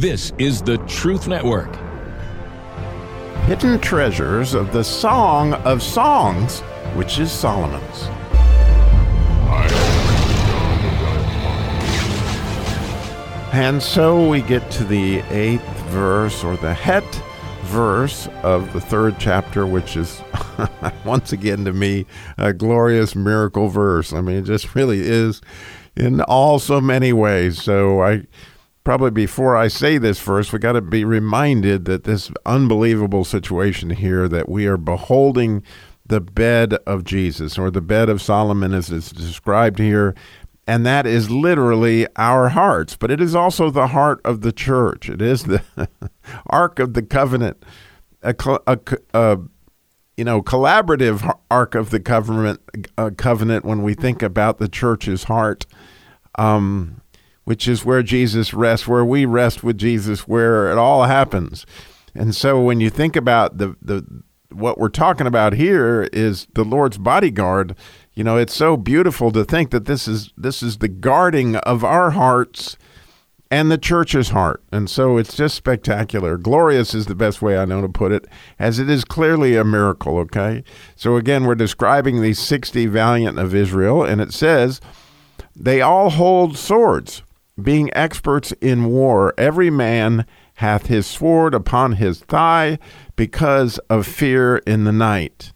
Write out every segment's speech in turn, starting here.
This is the Truth Network. Hidden treasures of the Song of Songs, which is Solomon's. And so we get to the eighth verse, or the Het verse of the third chapter, which is once again to me a glorious miracle verse. I mean, it just really is in all so many ways. So I probably before I say this verse, we got to be reminded that this unbelievable situation here that we are beholding the bed of Jesus or the bed of Solomon as it's described here and that is literally our hearts, but it is also the heart of the church. It is the ark of the covenant, a, a, a, you know collaborative ark of the covenant. covenant when we think about the church's heart, um, which is where Jesus rests, where we rest with Jesus, where it all happens. And so, when you think about the the what we're talking about here is the Lord's bodyguard you know, it's so beautiful to think that this is this is the guarding of our hearts and the church's heart. And so it's just spectacular. Glorious is the best way I know to put it, as it is clearly a miracle, okay? So again, we're describing these 60 valiant of Israel, and it says, They all hold swords, being experts in war. Every man hath his sword upon his thigh because of fear in the night.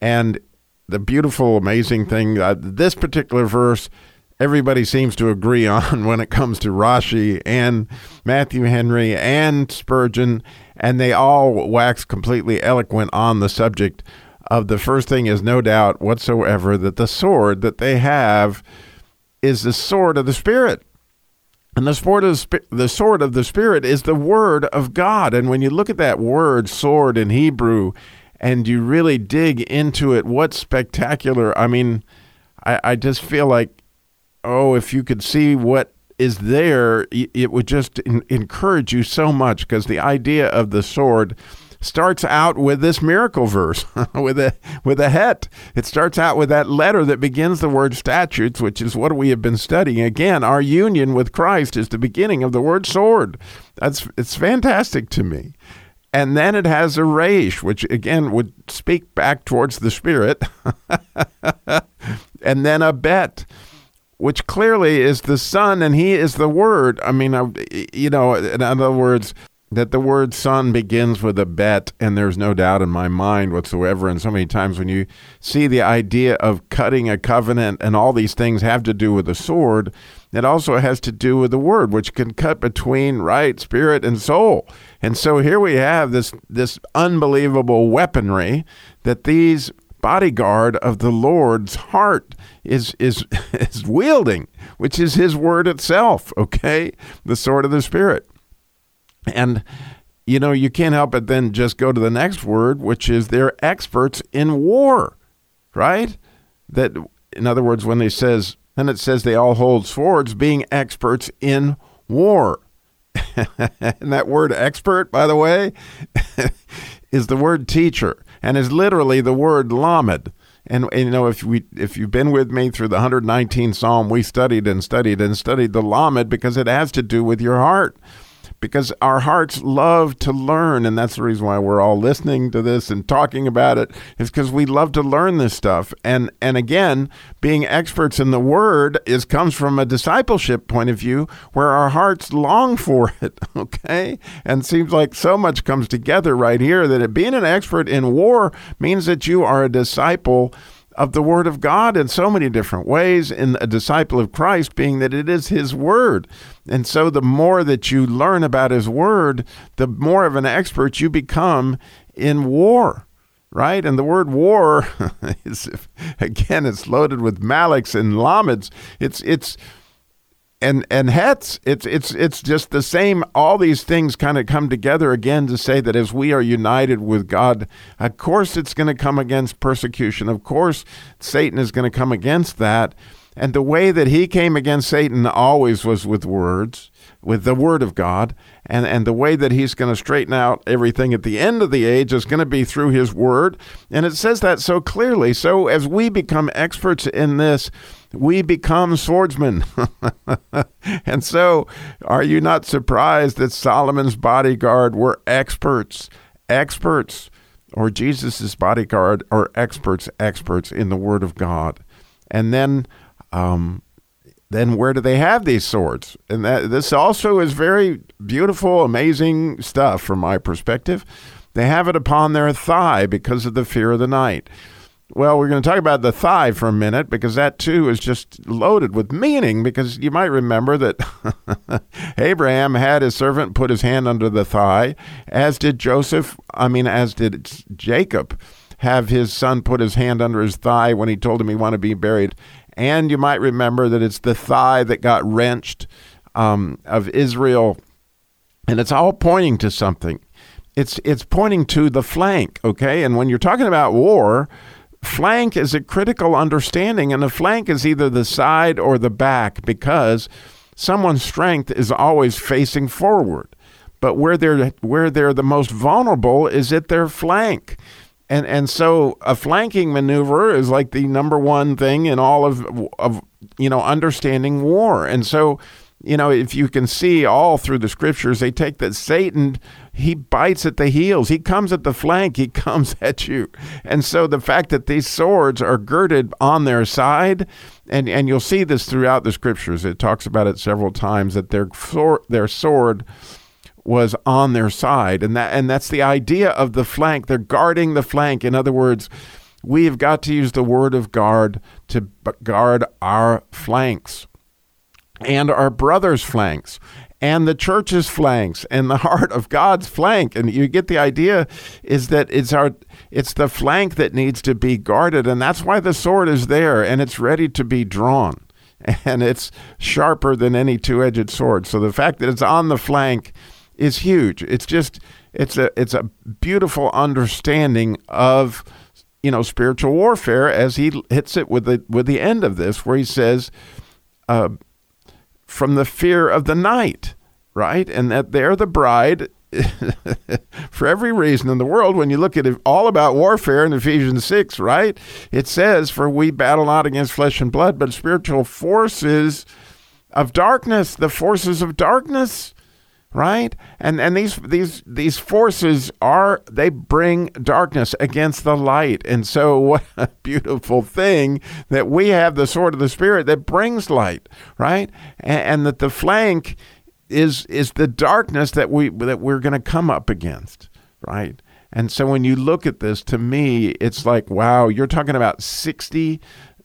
And the beautiful, amazing thing. Uh, this particular verse, everybody seems to agree on when it comes to Rashi and Matthew Henry and Spurgeon, and they all wax completely eloquent on the subject of the first thing is no doubt whatsoever that the sword that they have is the sword of the Spirit. And the sword, of the, sword of the Spirit is the word of God. And when you look at that word sword in Hebrew, and you really dig into it, what spectacular. I mean, I, I just feel like, oh, if you could see what is there, it would just encourage you so much because the idea of the sword starts out with this miracle verse with a with a het. It starts out with that letter that begins the word statutes, which is what we have been studying. Again, our union with Christ is the beginning of the word sword. That's it's fantastic to me. And then it has a resh, which again would speak back towards the spirit. and then a bet, which clearly is the Son and He is the Word. I mean, you know, in other words, that the word son begins with a bet, and there's no doubt in my mind whatsoever. And so many times when you see the idea of cutting a covenant and all these things have to do with a sword, it also has to do with the word, which can cut between right, spirit, and soul. And so here we have this this unbelievable weaponry that these bodyguard of the Lord's heart is is is wielding, which is his word itself, okay? The sword of the spirit. And you know, you can't help but then just go to the next word, which is they're experts in war, right? That, in other words, when they says, then it says they all hold swords, being experts in war. and that word expert, by the way, is the word teacher and is literally the word lamed. And, and, you know, if we if you've been with me through the 119th Psalm, we studied and studied and studied the lamed because it has to do with your heart because our hearts love to learn and that's the reason why we're all listening to this and talking about it is because we love to learn this stuff. And and again being experts in the word is comes from a discipleship point of view where our hearts long for it okay? And seems like so much comes together right here that it, being an expert in war means that you are a disciple of the Word of God in so many different ways, in a disciple of Christ being that it is His Word. And so the more that you learn about His Word, the more of an expert you become in war. Right? And the word war is, again, it's loaded with maliks and lameds. It's, it's, and and hets it's it's it's just the same. All these things kind of come together again to say that as we are united with God of course it's going to come against persecution. Of course Satan is going to come against that. And the way that he came against Satan always was with words, with the word of God. And, and the way that he's going to straighten out everything at the end of the age is going to be through his word. And it says that so clearly. So as we become experts in this, we become swordsmen. and so, are you not surprised that Solomon's bodyguard were experts? Experts, or Jesus' bodyguard are experts, experts in the Word of God. And then, um, then where do they have these swords? And that this also is very beautiful, amazing stuff from my perspective. They have it upon their thigh because of the fear of the night. Well, we're going to talk about the thigh for a minute because that too is just loaded with meaning. Because you might remember that Abraham had his servant put his hand under the thigh, as did Joseph, I mean, as did Jacob have his son put his hand under his thigh when he told him he wanted to be buried. And you might remember that it's the thigh that got wrenched um, of Israel. And it's all pointing to something. It's, it's pointing to the flank, okay? And when you're talking about war, flank is a critical understanding, and the flank is either the side or the back because someone's strength is always facing forward. But where they're where they're the most vulnerable is at their flank. And and so a flanking maneuver is like the number one thing in all of of you know understanding war. And so you know, if you can see all through the scriptures, they take that Satan, he bites at the heels. He comes at the flank. He comes at you. And so the fact that these swords are girded on their side, and, and you'll see this throughout the scriptures, it talks about it several times that their, their sword was on their side. And, that, and that's the idea of the flank. They're guarding the flank. In other words, we've got to use the word of guard to guard our flanks and our brothers' flanks and the church's flanks and the heart of God's flank. And you get the idea is that it's our it's the flank that needs to be guarded, and that's why the sword is there and it's ready to be drawn. And it's sharper than any two-edged sword. So the fact that it's on the flank is huge. It's just it's a it's a beautiful understanding of you know spiritual warfare as he hits it with the with the end of this where he says uh, from the fear of the night, right? And that they're the bride for every reason in the world. When you look at it all about warfare in Ephesians 6, right? It says, For we battle not against flesh and blood, but spiritual forces of darkness, the forces of darkness right? And and these these these forces are they bring darkness against the light. And so what a beautiful thing that we have the sword of the spirit that brings light right? And, and that the flank is is the darkness that we that we're going to come up against right? And so when you look at this to me it's like wow you're talking about 60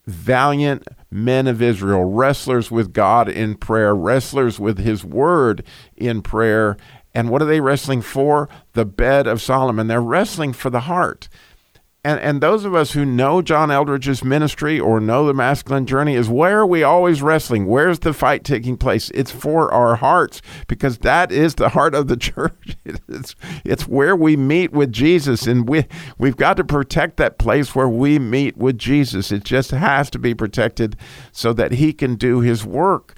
valiant men of Israel, wrestlers with God in prayer, wrestlers with his word in prayer. And what are they wrestling for? The bed of Solomon. They're wrestling for the heart. And, and those of us who know John Eldredge's ministry or know the masculine journey is where are we always wrestling? Where's the fight taking place? It's for our hearts because that is the heart of the church. It's, it's where we meet with Jesus. And we, we've got to protect that place where we meet with Jesus. It just has to be protected so that he can do his work.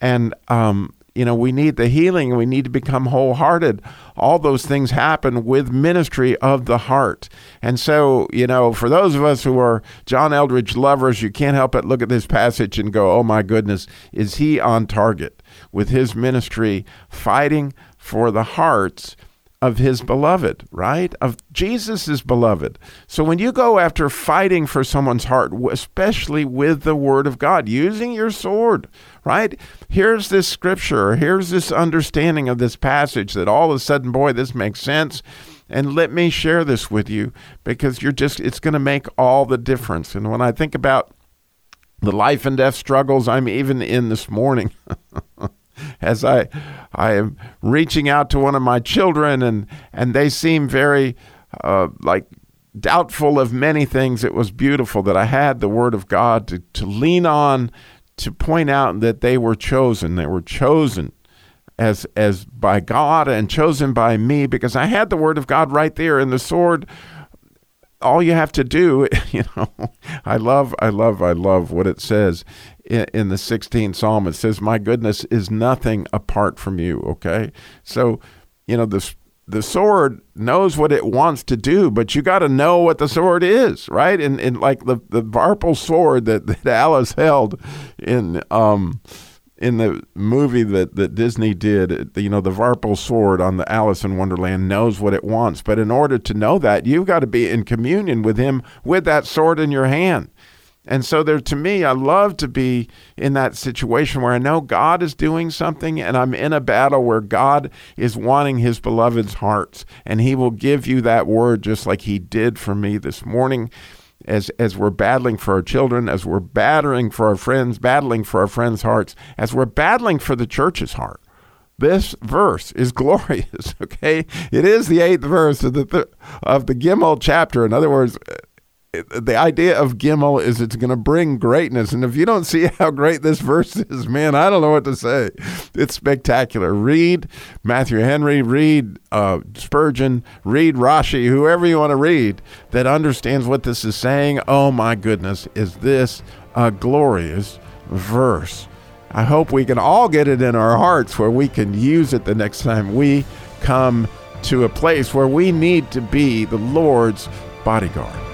And um, you know, we need the healing we need to become wholehearted. All those things happen with ministry of the heart. And so, you know, for those of us who are John Eldredge lovers, you can't help but look at this passage and go, oh my goodness, is he on target with his ministry fighting for the hearts of his beloved, right? Of Jesus's beloved. So when you go after fighting for someone's heart, especially with the word of God, using your sword, right? Here's this scripture, here's this understanding of this passage that all of a sudden, boy, this makes sense. And let me share this with you because you're just, it's going to make all the difference. And when I think about the life and death struggles I'm even in this morning, as I I am reaching out to one of my children and and they seem very uh, like doubtful of many things. It was beautiful that I had the Word of God to, to lean on to point out that they were chosen. They were chosen as as by God and chosen by me because I had the Word of God right there and the sword all you have to do, you know, I love, I love, I love what it says in, the 16th Psalm. It says, My goodness is nothing apart from you. Okay. So, you know, the, the sword knows what it wants to do, but you got to know what the sword is, right? And, and like the, the Vorpal sword that, that Alice held in, um, in the movie that, that Disney did, you know, the Vorpal sword on the Alice in Wonderland knows what it wants. But in order to know that, you've got to be in communion with him with that sword in your hand. And so there to me, I love to be in that situation where I know God is doing something and I'm in a battle where God is wanting his beloved's hearts and he will give you that word just like he did for me this morning as as we're battling for our children, as we're battering for our friends, battling for our friends' hearts, as we're battling for the church's heart. This verse is glorious. Okay, it is the eighth verse of the of the Gimel chapter. In other words, the idea of Gimel is it's going to bring greatness. And if you don't see how great this verse is, man, I don't know what to say. It's spectacular. Read Matthew Henry, read uh, Spurgeon, read Rashi, whoever you want to read that understands what this is saying. Oh my goodness, is this a glorious verse? I hope we can all get it in our hearts where we can use it the next time we come to a place where we need to be the Lord's bodyguard.